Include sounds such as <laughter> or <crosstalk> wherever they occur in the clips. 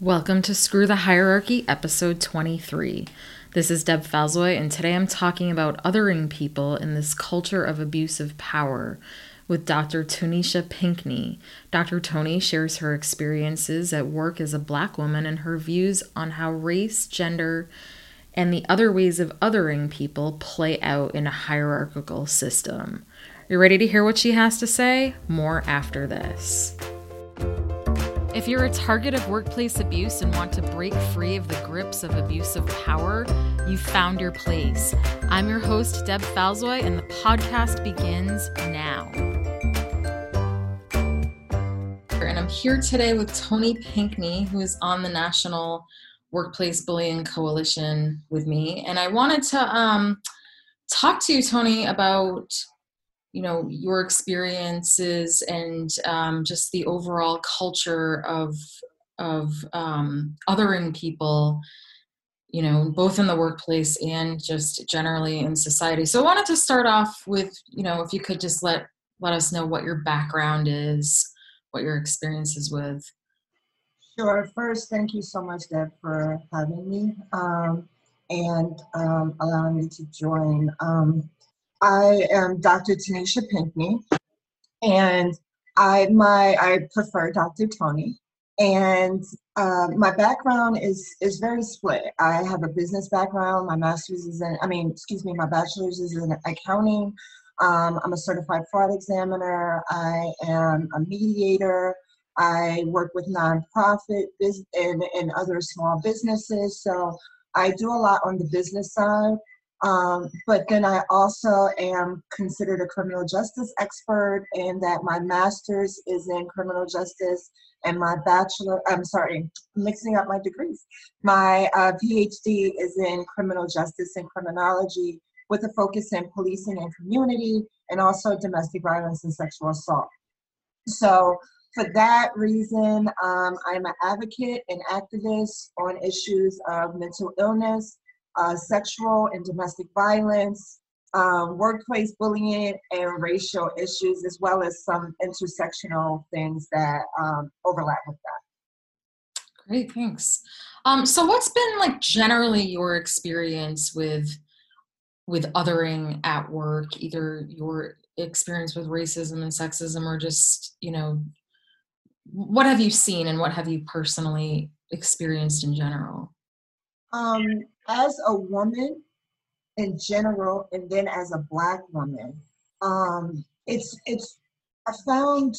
Welcome to Screw the Hierarchy, episode 23. This is Deb Falzoi, and today I'm talking about othering people in this culture of abusive power with Dr. Tonisha Pinkney. Dr. Tony shares her experiences at work as a black woman and her views on how race, gender, and the other ways of othering people play out in a hierarchical system. You ready to hear what she has to say? More after this. If you're a target of workplace abuse and want to break free of the grips of abusive power, you've found your place. I'm your host, Deb Falzoi, and the podcast begins now. And I'm here today with Tony Pinkney, who is on the National Workplace Bullying Coalition with me. And I wanted to um, talk to you, Tony, about you know your experiences and um, just the overall culture of of um, othering people you know both in the workplace and just generally in society. So i wanted to start off with you know if you could just let let us know what your background is what your experiences with. Sure. First thank you so much deb for having me um, and um, allowing me to join. Um, I am Dr. Tonisha Pinkney, and I my I prefer Dr. Tony. And uh, my background is is very split. I have a business background. My master's is in, I mean, excuse me, my bachelor's is in accounting. Um, I'm a certified fraud examiner. I am a mediator. I work with nonprofit and, and other small businesses. So I do a lot on the business side. Um, but then I also am considered a criminal justice expert, and that my master's is in criminal justice, and my bachelor, I'm sorry, mixing up my degrees. My uh, PhD is in criminal justice and criminology with a focus in policing and community, and also domestic violence and sexual assault. So, for that reason, um, I'm an advocate and activist on issues of mental illness uh, sexual and domestic violence, um, workplace bullying, and racial issues, as well as some intersectional things that um, overlap with that. Great, thanks. Um, so, what's been like generally your experience with with othering at work? Either your experience with racism and sexism, or just you know, what have you seen and what have you personally experienced in general? Um, as a woman in general, and then as a black woman, um, it's it's I found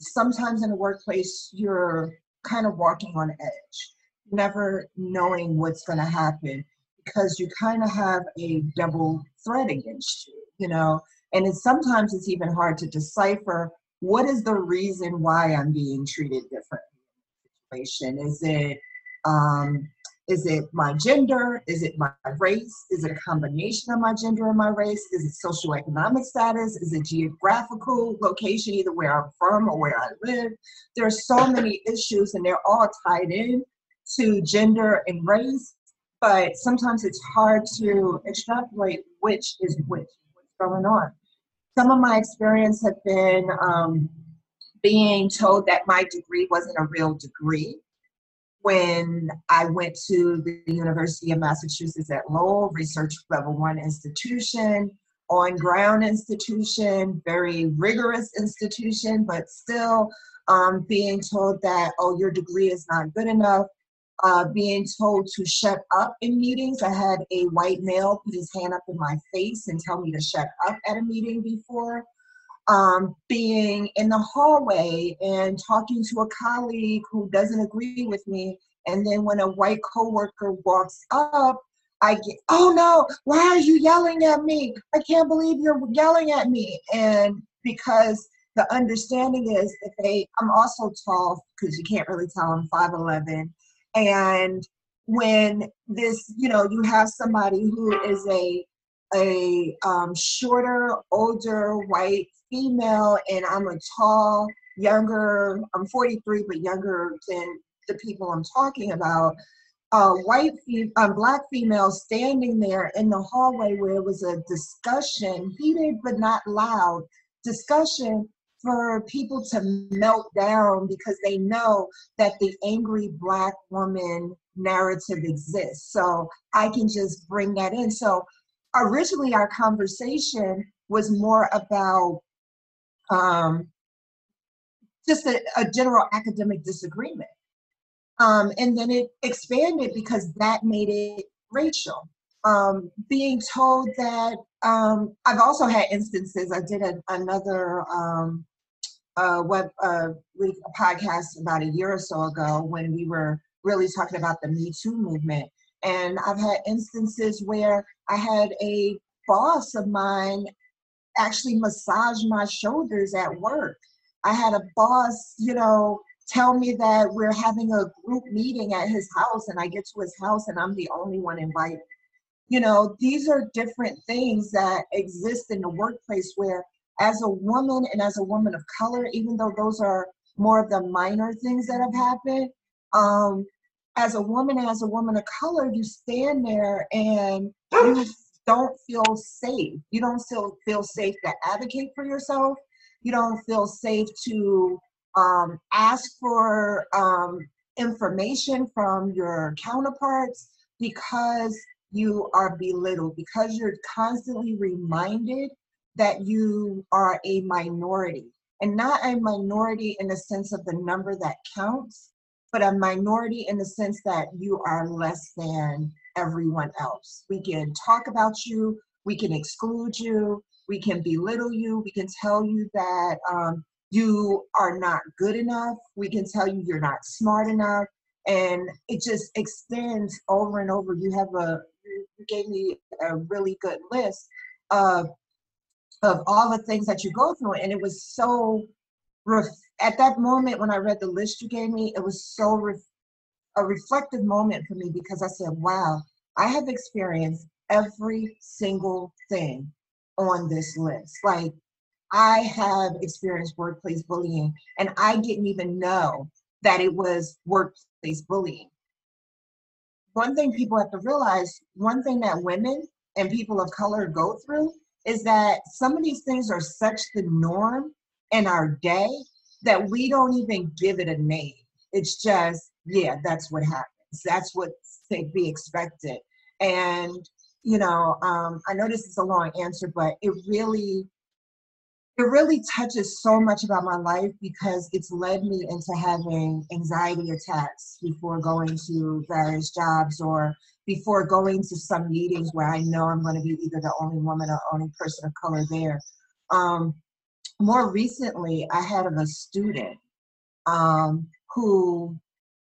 sometimes in the workplace you're kind of walking on edge, never knowing what's going to happen because you kind of have a double threat against you, you know. And it's sometimes it's even hard to decipher what is the reason why I'm being treated differently situation. Is it um, is it my gender? Is it my race? Is it a combination of my gender and my race? Is it socioeconomic status? Is it geographical location, either where I'm from or where I live? There are so many issues and they're all tied in to gender and race, but sometimes it's hard to extrapolate which is which, what's going on. Some of my experience have been um, being told that my degree wasn't a real degree when I went to the University of Massachusetts at Lowell, research level one institution, on ground institution, very rigorous institution, but still um, being told that, oh, your degree is not good enough. Uh, being told to shut up in meetings. I had a white male put his hand up in my face and tell me to shut up at a meeting before um, being in the hallway and talking to a colleague who doesn't agree with me. And then when a white coworker walks up, I get, oh no, why are you yelling at me? I can't believe you're yelling at me. And because the understanding is that they, I'm also tall because you can't really tell I'm 5'11. And when this, you know, you have somebody who is a a um, shorter, older white female and I'm a tall, younger, I'm 43, but younger than the people I'm talking about. Uh, white, um, black female standing there in the hallway where it was a discussion, heated but not loud, discussion for people to melt down because they know that the angry black woman narrative exists. So I can just bring that in. So originally, our conversation was more about um, just a, a general academic disagreement. Um, and then it expanded because that made it racial. Um, being told that um, I've also had instances. I did a, another um, web uh, a podcast about a year or so ago when we were really talking about the Me Too movement, and I've had instances where I had a boss of mine actually massage my shoulders at work. I had a boss, you know, tell me that we're having a group meeting at his house and I get to his house and I'm the only one invited. You know, these are different things that exist in the workplace where as a woman and as a woman of color, even though those are more of the minor things that have happened, um, as a woman, as a woman of color, you stand there and you don't feel safe. You don't feel, feel safe to advocate for yourself. You don't feel safe to um, ask for um, information from your counterparts because you are belittled, because you're constantly reminded that you are a minority. And not a minority in the sense of the number that counts, but a minority in the sense that you are less than everyone else. We can talk about you, we can exclude you, we can belittle you, we can tell you that um, you are not good enough, we can tell you you're not smart enough, and it just extends over and over. You have a, you gave me a really good list of of all the things that you go through, and it was so. Ref- at that moment when I read the list you gave me, it was so ref- a reflective moment for me because I said, wow, I have experienced every single thing on this list. Like, I have experienced workplace bullying, and I didn't even know that it was workplace bullying. One thing people have to realize one thing that women and people of color go through is that some of these things are such the norm in our day that we don't even give it a name. It's just, yeah, that's what happens. That's what to be expected. And, you know, um, I know this is a long answer, but it really, it really touches so much about my life because it's led me into having anxiety attacks before going to various jobs or before going to some meetings where I know I'm going to be either the only woman or only person of color there. Um, more recently, I had a student um, who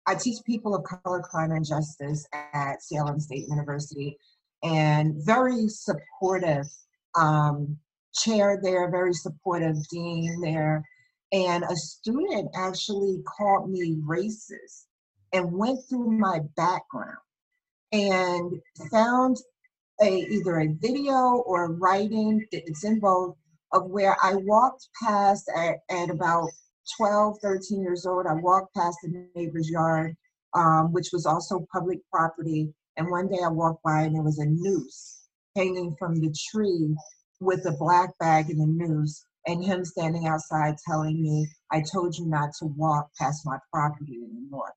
I teach people of color, crime, and justice at Salem State University, and very supportive um, chair there, very supportive dean there. And a student actually called me racist and went through my background and found a either a video or a writing, it's in both, of where I walked past at, at about 12, 13 years old. I walked past the neighbor's yard, um, which was also public property. And one day I walked by and there was a noose hanging from the tree with a black bag in the noose and him standing outside telling me, I told you not to walk past my property anymore.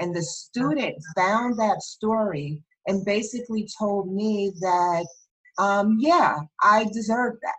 And the student found that story and basically told me that, um, yeah, I deserve that.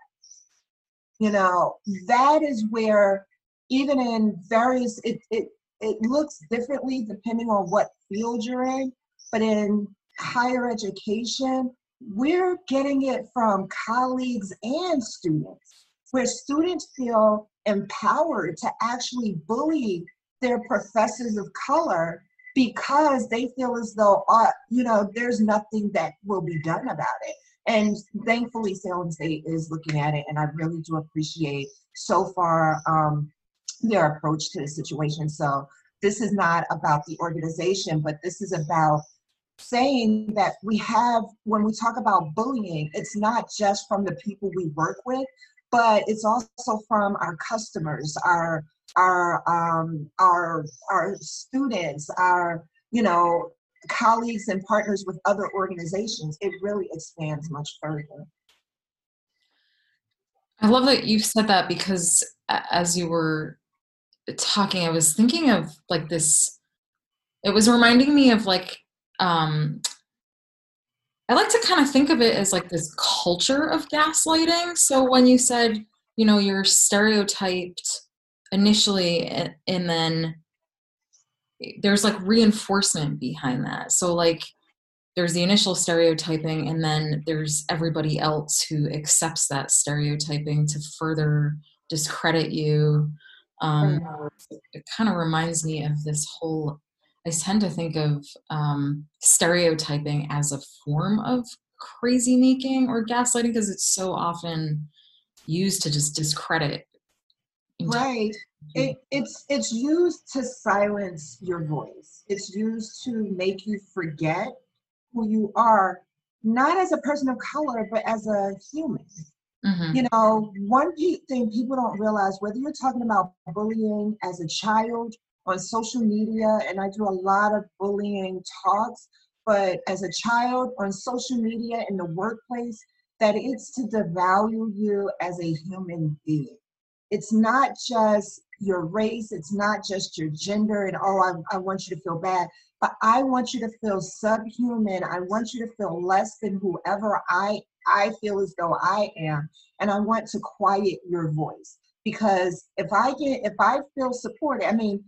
You know, that is where even in various, it, it, it looks differently depending on what field you're in, but in higher education, we're getting it from colleagues and students, where students feel empowered to actually bully their professors of color because they feel as though, uh, you know, there's nothing that will be done about it. And thankfully, Salem State is looking at it, and I really do appreciate so far um, their approach to the situation. So this is not about the organization, but this is about saying that we have, when we talk about bullying, it's not just from the people we work with, but it's also from our customers, our our um, our our students, our you know colleagues and partners with other organizations. It really expands much further. I love that you said that because as you were talking, I was thinking of like this. It was reminding me of like um, I like to kind of think of it as like this culture of gaslighting. So when you said, you know, you're stereotyped initially and, and then there's like reinforcement behind that. So like there's the initial stereotyping and then there's everybody else who accepts that stereotyping to further discredit you. Um, it kind of reminds me of this whole I tend to think of um, stereotyping as a form of crazy making or gaslighting because it's so often used to just discredit. Right. It, it's it's used to silence your voice. It's used to make you forget who you are, not as a person of color, but as a human. Mm-hmm. You know, one thing people don't realize, whether you're talking about bullying as a child on social media and I do a lot of bullying talks, but as a child on social media in the workplace, that it's to devalue you as a human being. It's not just your race, it's not just your gender, and oh, I, I want you to feel bad, but I want you to feel subhuman. I want you to feel less than whoever I I feel as though I am, and I want to quiet your voice because if I get if I feel supported, I mean,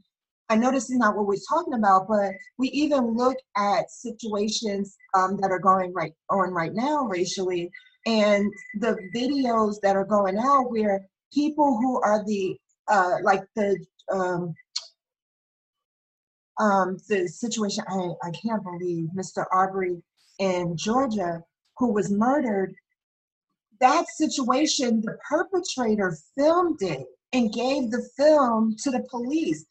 I know this is not what we're talking about, but we even look at situations um, that are going right on right now racially, and the videos that are going out where people who are the uh, like the um, um, the situation I, I can't believe Mr. Arbery in Georgia who was murdered. That situation, the perpetrator filmed it and gave the film to the police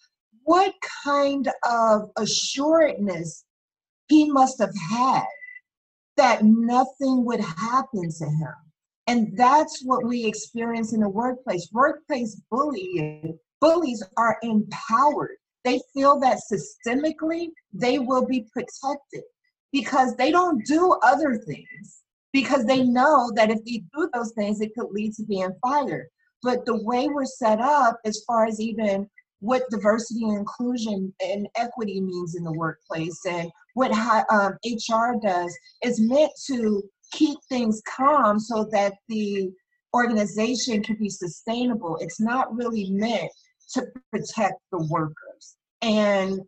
what kind of assuredness he must have had that nothing would happen to him. And that's what we experience in the workplace. Workplace bullying, bullies are empowered. They feel that systemically they will be protected because they don't do other things, because they know that if they do those things, it could lead to being fired. But the way we're set up, as far as even what diversity and inclusion and equity means in the workplace and what um, HR does is meant to keep things calm so that the organization can be sustainable. It's not really meant to protect the workers. And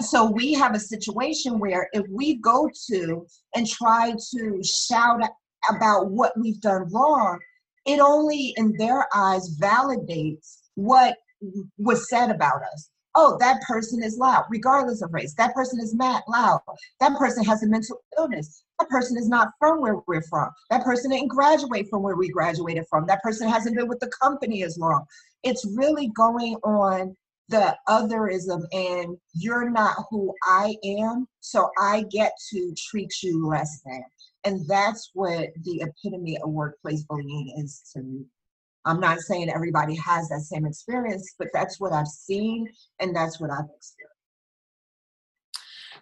so we have a situation where if we go to and try to shout about what we've done wrong, it only in their eyes validates what was said about us. Oh, that person is loud, regardless of race. That person is mad, loud. That person has a mental illness. That person is not from where we're from. That person didn't graduate from where we graduated from. That person hasn't been with the company as long. It's really going on the otherism and you're not who I am, so I get to treat you less than. And that's what the epitome of workplace bullying is to me. I'm not saying everybody has that same experience, but that's what I've seen and that's what I've experienced.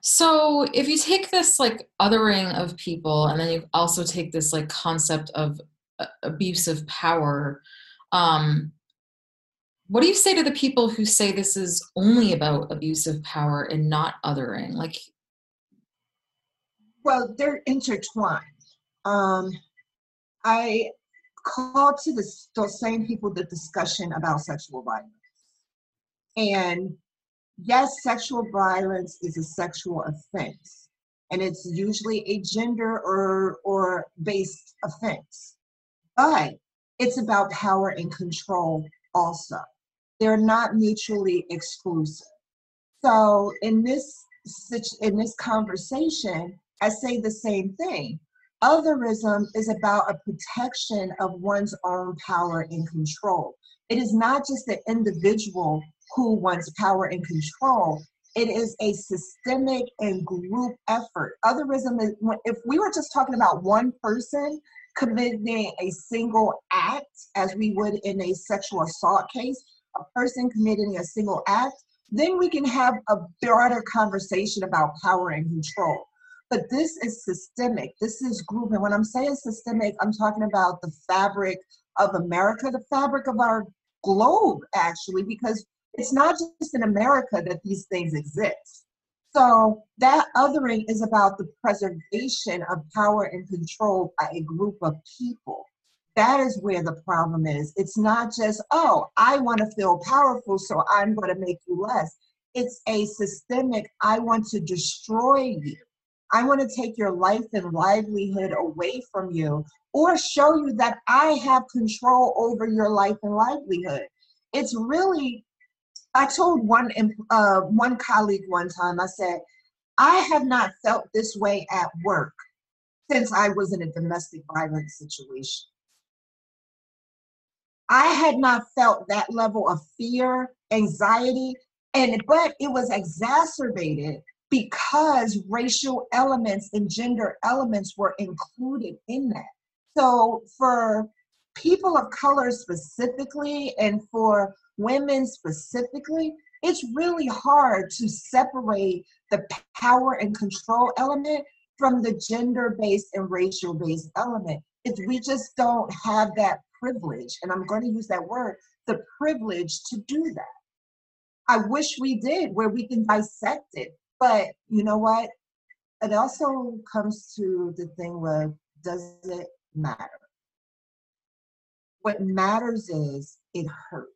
So if you take this like othering of people and then you also take this like concept of uh, abuse of power, um, what do you say to the people who say this is only about abuse of power and not othering? Like, well, they're intertwined. Um, I called to the, those same people the discussion about sexual violence. And yes, sexual violence is a sexual offense, and it's usually a gender or, or based offense. But it's about power and control also. They're not mutually exclusive. So in this in this conversation, I say the same thing. Otherism is about a protection of one's own power and control. It is not just the individual who wants power and control. It is a systemic and group effort. Otherism is, if we were just talking about one person committing a single act, as we would in a sexual assault case, a person committing a single act, then we can have a broader conversation about power and control. But this is systemic. This is group. And when I'm saying systemic, I'm talking about the fabric of America, the fabric of our globe, actually, because it's not just in America that these things exist. So that othering is about the preservation of power and control by a group of people. That is where the problem is. It's not just, oh, I want to feel powerful, so I'm going to make you less. It's a systemic, I want to destroy you. I want to take your life and livelihood away from you or show you that I have control over your life and livelihood. It's really, I told one, uh, one colleague one time, I said, I have not felt this way at work since I was in a domestic violence situation. I had not felt that level of fear, anxiety, and but it was exacerbated because racial elements and gender elements were included in that. So for people of color specifically and for women specifically, it's really hard to separate the power and control element from the gender based and racial based element. If we just don't have that privilege, and I'm going to use that word, the privilege to do that. I wish we did, where we can dissect it. But you know what? It also comes to the thing where does it matter? What matters is it hurts.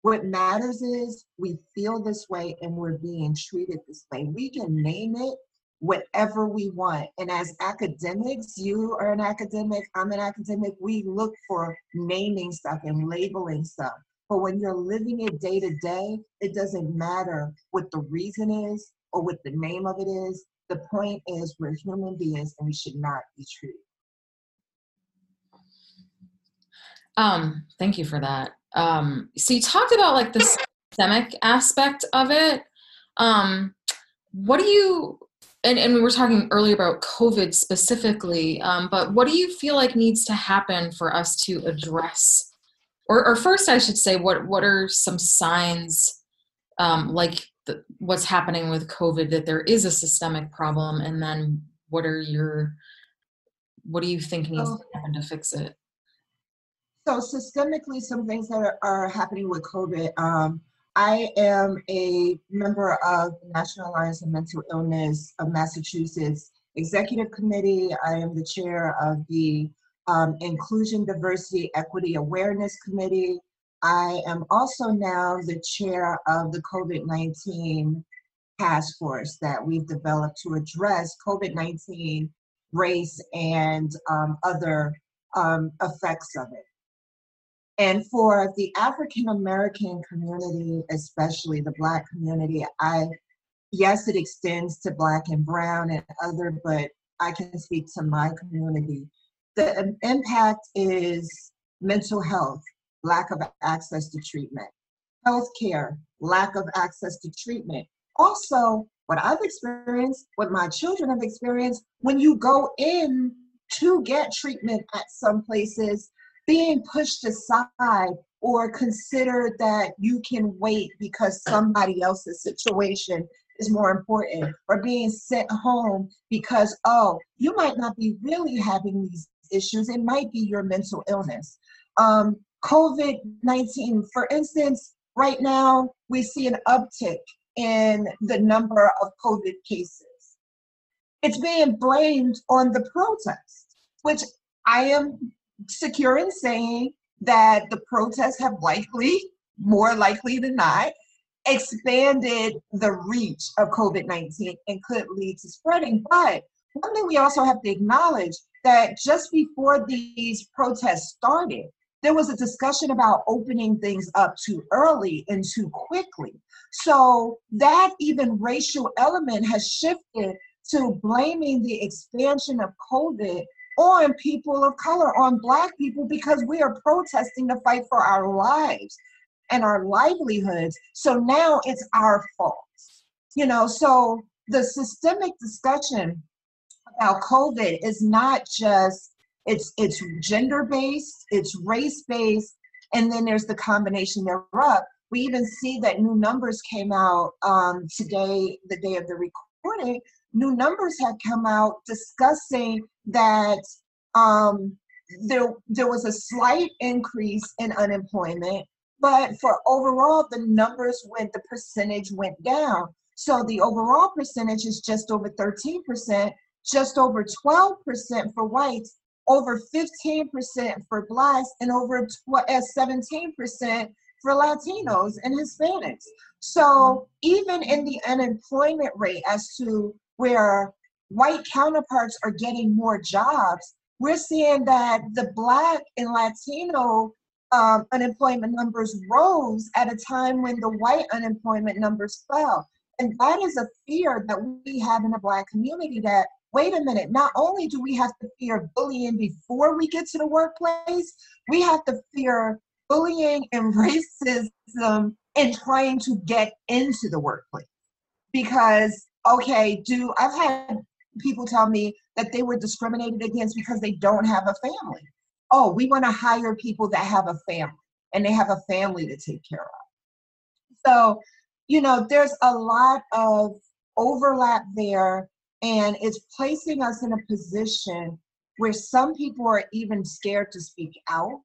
What matters is we feel this way and we're being treated this way. We can name it whatever we want. And as academics, you are an academic, I'm an academic, we look for naming stuff and labeling stuff. But when you're living it day to day, it doesn't matter what the reason is or what the name of it is. The point is, we're human beings and we should not be treated. Um, thank you for that. Um, so you talked about like the systemic aspect of it. Um, what do you and, and we were talking earlier about COVID specifically, um, but what do you feel like needs to happen for us to address, or, or first, I should say, what what are some signs, um, like the, what's happening with COVID, that there is a systemic problem, and then what are your, what do you think needs to happen to fix it? So systemically, some things that are, are happening with COVID. Um, I am a member of the National Alliance of Mental Illness of Massachusetts Executive Committee. I am the chair of the um, Inclusion, Diversity, Equity Awareness Committee. I am also now the chair of the COVID 19 task force that we've developed to address COVID 19, race, and um, other um, effects of it. And for the African American community, especially the Black community, I, yes, it extends to Black and Brown and other, but I can speak to my community. The impact is mental health, lack of access to treatment, healthcare, lack of access to treatment. Also, what I've experienced, what my children have experienced, when you go in to get treatment at some places, being pushed aside or considered that you can wait because somebody else's situation is more important or being sent home because oh you might not be really having these issues. It might be your mental illness. Um, covid-19 for instance right now we see an uptick in the number of covid cases. It's being blamed on the protests which i am secure in saying that the protests have likely, more likely than not, expanded the reach of COVID 19 and could lead to spreading. But one thing we also have to acknowledge that just before these protests started, there was a discussion about opening things up too early and too quickly. So that even racial element has shifted to blaming the expansion of COVID on people of color, on Black people, because we are protesting to fight for our lives and our livelihoods. So now it's our fault. You know, so the systemic discussion about COVID is not just it's it's gender based, it's race based, and then there's the combination thereof. We even see that new numbers came out um, today, the day of the recording. New numbers had come out discussing that um, there there was a slight increase in unemployment, but for overall the numbers went the percentage went down. So the overall percentage is just over 13%, just over 12% for whites, over 15% for blacks, and over 17% for Latinos and Hispanics. So even in the unemployment rate as to where white counterparts are getting more jobs, we're seeing that the black and Latino um, unemployment numbers rose at a time when the white unemployment numbers fell. And that is a fear that we have in the black community that, wait a minute, not only do we have to fear bullying before we get to the workplace, we have to fear bullying and <laughs> racism in trying to get into the workplace. Because, okay, do I've had people tell me that they were discriminated against because they don't have a family. Oh, we want to hire people that have a family and they have a family to take care of. So, you know, there's a lot of overlap there, and it's placing us in a position where some people are even scared to speak out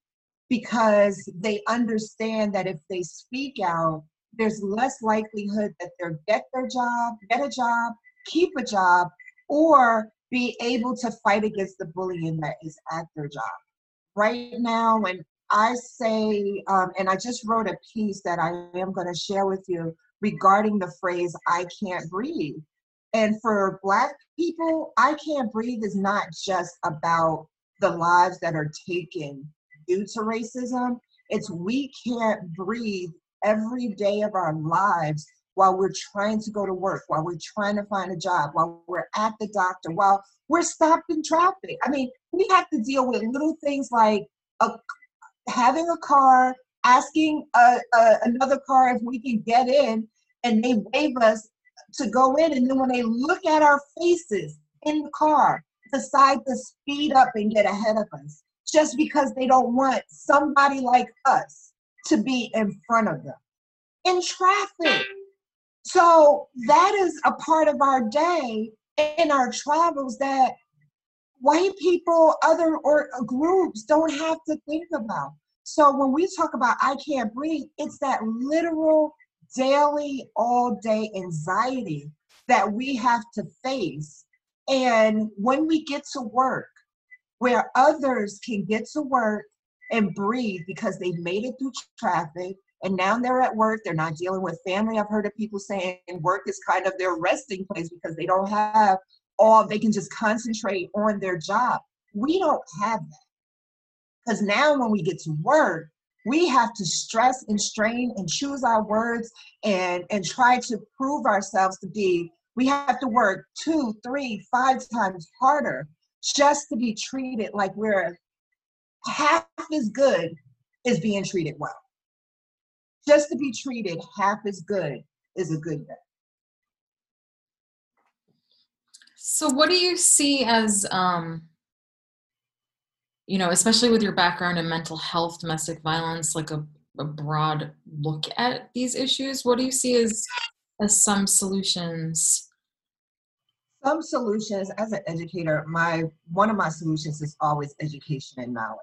because they understand that if they speak out, there's less likelihood that they'll get their job, get a job, keep a job, or be able to fight against the bullying that is at their job. Right now, when I say, um, and I just wrote a piece that I am going to share with you regarding the phrase, I can't breathe. And for Black people, I can't breathe is not just about the lives that are taken due to racism. It's we can't breathe every day of our lives while we're trying to go to work, while we're trying to find a job, while we're at the doctor, while we're stopped in traffic. I mean, we have to deal with little things like a, having a car, asking a, a, another car if we can get in, and they wave us to go in. And then when they look at our faces in the car, decide to speed up and get ahead of us just because they don't want somebody like us to be in front of them in traffic. So that is a part of our day in our travels that white people, other or uh, groups don't have to think about. So when we talk about I can't breathe, it's that literal daily, all day anxiety that we have to face. And when we get to work, where others can get to work and breathe because they made it through traffic and now they're at work they're not dealing with family. I've heard of people saying work is kind of their resting place because they don't have all they can just concentrate on their job. We don't have that. Because now when we get to work we have to stress and strain and choose our words and and try to prove ourselves to be we have to work two three five times harder just to be treated like we're half as good as being treated well. Just to be treated half as good is a good thing. So, what do you see as, um, you know, especially with your background in mental health, domestic violence, like a, a broad look at these issues? What do you see as as some solutions some solutions as an educator my one of my solutions is always education and knowledge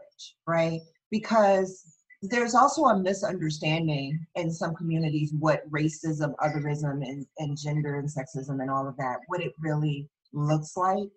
right? Because there's also a misunderstanding in some communities what racism otherism and, and gender and sexism and all of that what it really looks like.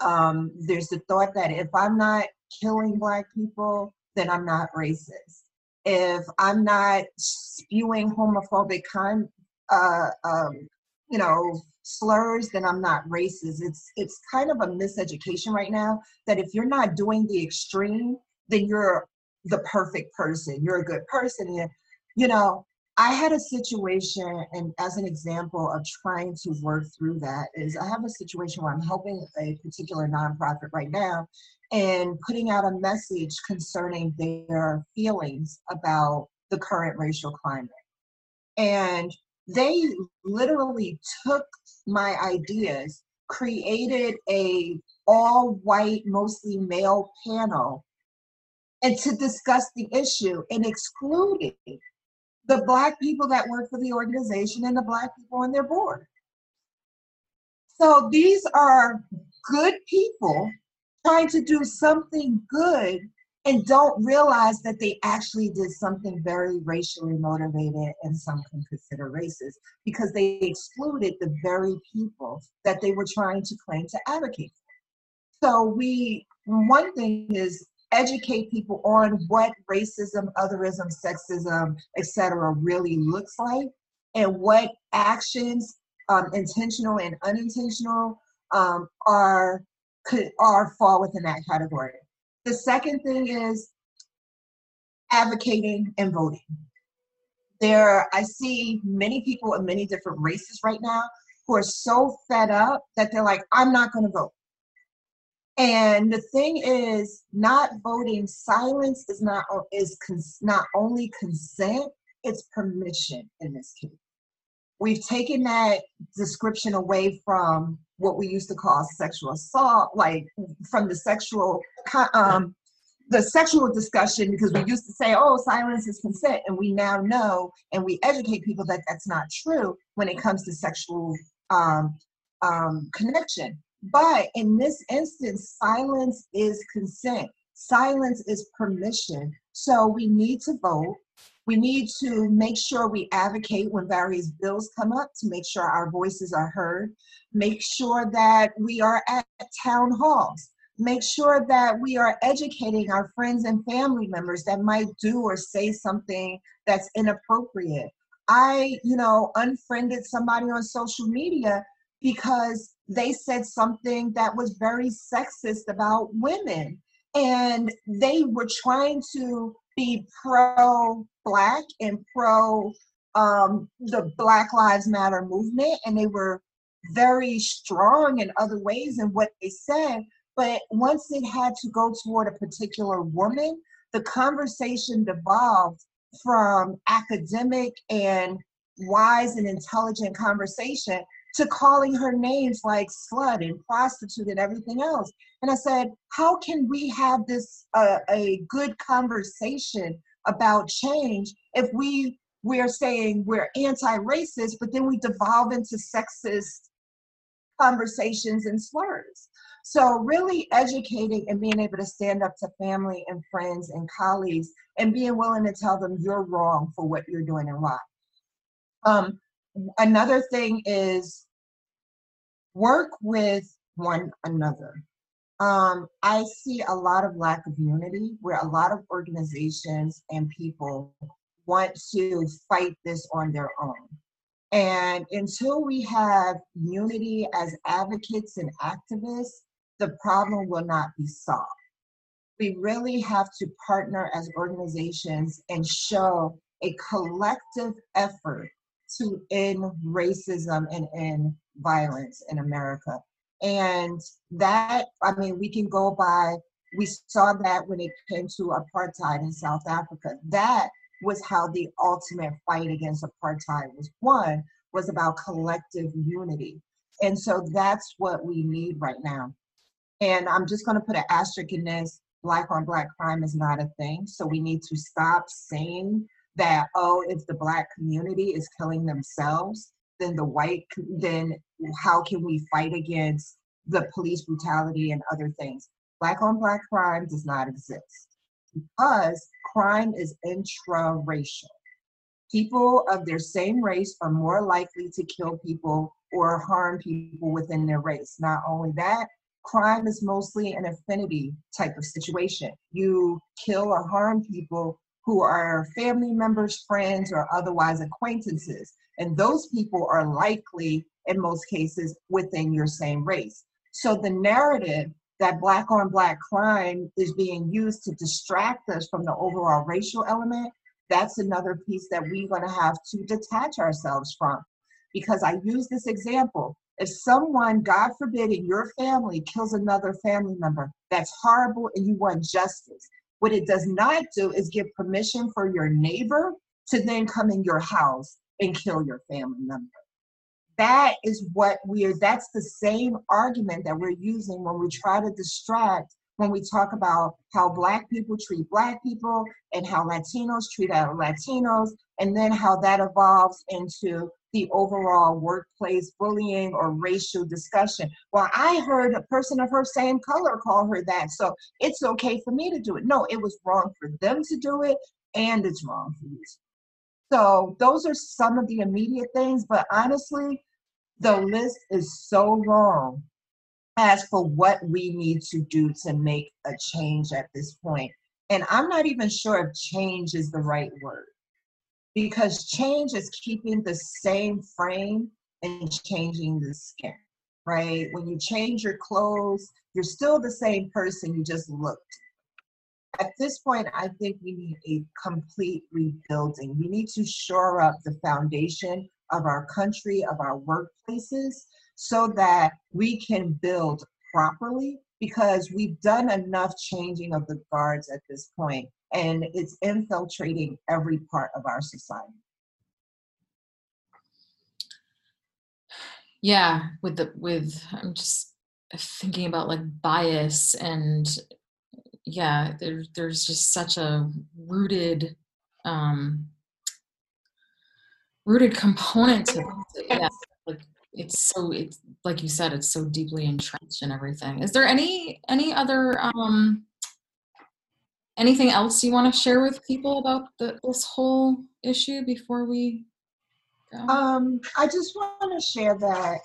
Um, there's the thought that if i'm not killing black people then i'm not racist. If i'm not spewing homophobic kind uh, um, you know slurs, then I'm not racist. It's it's kind of a miseducation right now that if you're not doing the extreme, then you're the perfect person. You're a good person. And, you know, I had a situation, and as an example of trying to work through that, is I have a situation where I'm helping a particular nonprofit right now and putting out a message concerning their feelings about the current racial climate. And they literally took my ideas, created a all white, mostly male panel, and to discuss the issue and excluding the black people that work for the organization and the black people on their board. So these are good people trying to do something good and don't realize that they actually did something very racially motivated and some can consider racist because they excluded the very people that they were trying to claim to advocate for. So we one thing is educate people on what racism, otherism, sexism, etc., really looks like and what actions, um, intentional and unintentional, um, are could are fall within that category. The second thing is advocating and voting. There, I see many people of many different races right now who are so fed up that they're like, I'm not going to vote. And the thing is, not voting, silence is not is cons- not only consent, it's permission in this case. We've taken that description away from what we used to call sexual assault, like from the sexual um, the sexual discussion because we used to say, oh, silence is consent. And we now know and we educate people that that's not true when it comes to sexual um, um, connection. But in this instance, silence is consent, silence is permission. So we need to vote. We need to make sure we advocate when various bills come up to make sure our voices are heard. Make sure that we are at town halls make sure that we are educating our friends and family members that might do or say something that's inappropriate. I, you know, unfriended somebody on social media because they said something that was very sexist about women. And they were trying to be pro black and pro um, the Black Lives Matter movement. And they were very strong in other ways in what they said. But once it had to go toward a particular woman, the conversation devolved from academic and wise and intelligent conversation to calling her names like slut and prostitute and everything else. And I said, how can we have this uh, a good conversation about change if we we're saying we're anti-racist, but then we devolve into sexist conversations and slurs. So, really educating and being able to stand up to family and friends and colleagues and being willing to tell them you're wrong for what you're doing and why. Um, another thing is work with one another. Um, I see a lot of lack of unity where a lot of organizations and people want to fight this on their own. And until we have unity as advocates and activists, the problem will not be solved. We really have to partner as organizations and show a collective effort to end racism and end violence in America. And that, I mean, we can go by, we saw that when it came to apartheid in South Africa. That was how the ultimate fight against apartheid was won, was about collective unity. And so that's what we need right now. And I'm just going to put an asterisk in this black on black crime is not a thing. So we need to stop saying that, oh, if the black community is killing themselves, then the white, then how can we fight against the police brutality and other things? Black on black crime does not exist because crime is intra-racial. People of their same race are more likely to kill people or harm people within their race. Not only that, crime is mostly an affinity type of situation. You kill or harm people who are family members, friends, or otherwise acquaintances. And those people are likely, in most cases, within your same race. So the narrative that black on black crime is being used to distract us from the overall racial element, that's another piece that we're going to have to detach ourselves from. Because I use this example if someone, God forbid, in your family kills another family member, that's horrible and you want justice. What it does not do is give permission for your neighbor to then come in your house and kill your family member. That is what we're, that's the same argument that we're using when we try to distract when we talk about how Black people treat Black people and how Latinos treat other Latinos, and then how that evolves into the overall workplace bullying or racial discussion. Well, I heard a person of her same color call her that, so it's okay for me to do it. No, it was wrong for them to do it, and it's wrong for you. So those are some of the immediate things, but honestly, the list is so long as for what we need to do to make a change at this point. And I'm not even sure if change is the right word because change is keeping the same frame and changing the skin, right? When you change your clothes, you're still the same person, you just looked. At this point, I think we need a complete rebuilding. We need to shore up the foundation of our country, of our workplaces, so that we can build properly because we've done enough changing of the guards at this point and it's infiltrating every part of our society. Yeah, with the with I'm just thinking about like bias and yeah, there, there's just such a rooted um rooted component to it. Yeah, like it's so it's like you said, it's so deeply entrenched in everything. Is there any any other um anything else you want to share with people about the, this whole issue before we go? Um, I just want to share that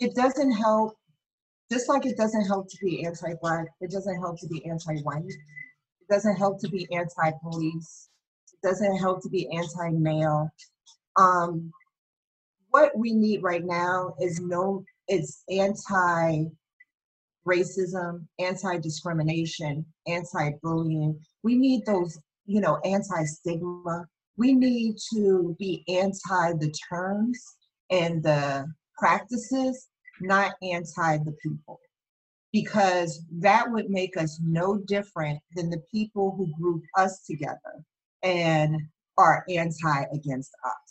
it doesn't help, just like it doesn't help to be anti-black, it doesn't help to be anti-white, it doesn't help to be anti-police, it doesn't help to be anti-male. Um, what we need right now is no, it's anti racism, anti-discrimination, anti-bullying. We need those, you know, anti-stigma. We need to be anti the terms and the practices, not anti the people. Because that would make us no different than the people who group us together and are anti against us.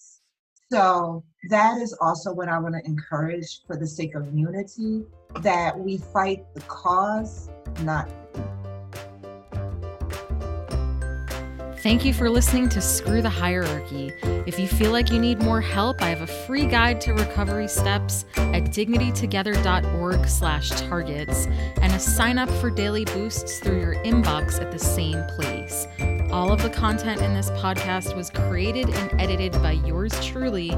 So that is also what I want to encourage for the sake of unity that we fight the cause, not Thank you for listening to Screw the Hierarchy. If you feel like you need more help, I have a free guide to recovery steps at dignitytogether.org slash targets and a sign up for daily boosts through your inbox at the same place. All of the content in this podcast was created and edited by yours truly,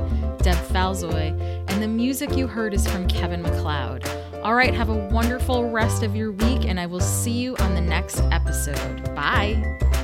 Deb Falzoi, and the music you heard is from Kevin MacLeod. All right, have a wonderful rest of your week, and I will see you on the next episode. Bye.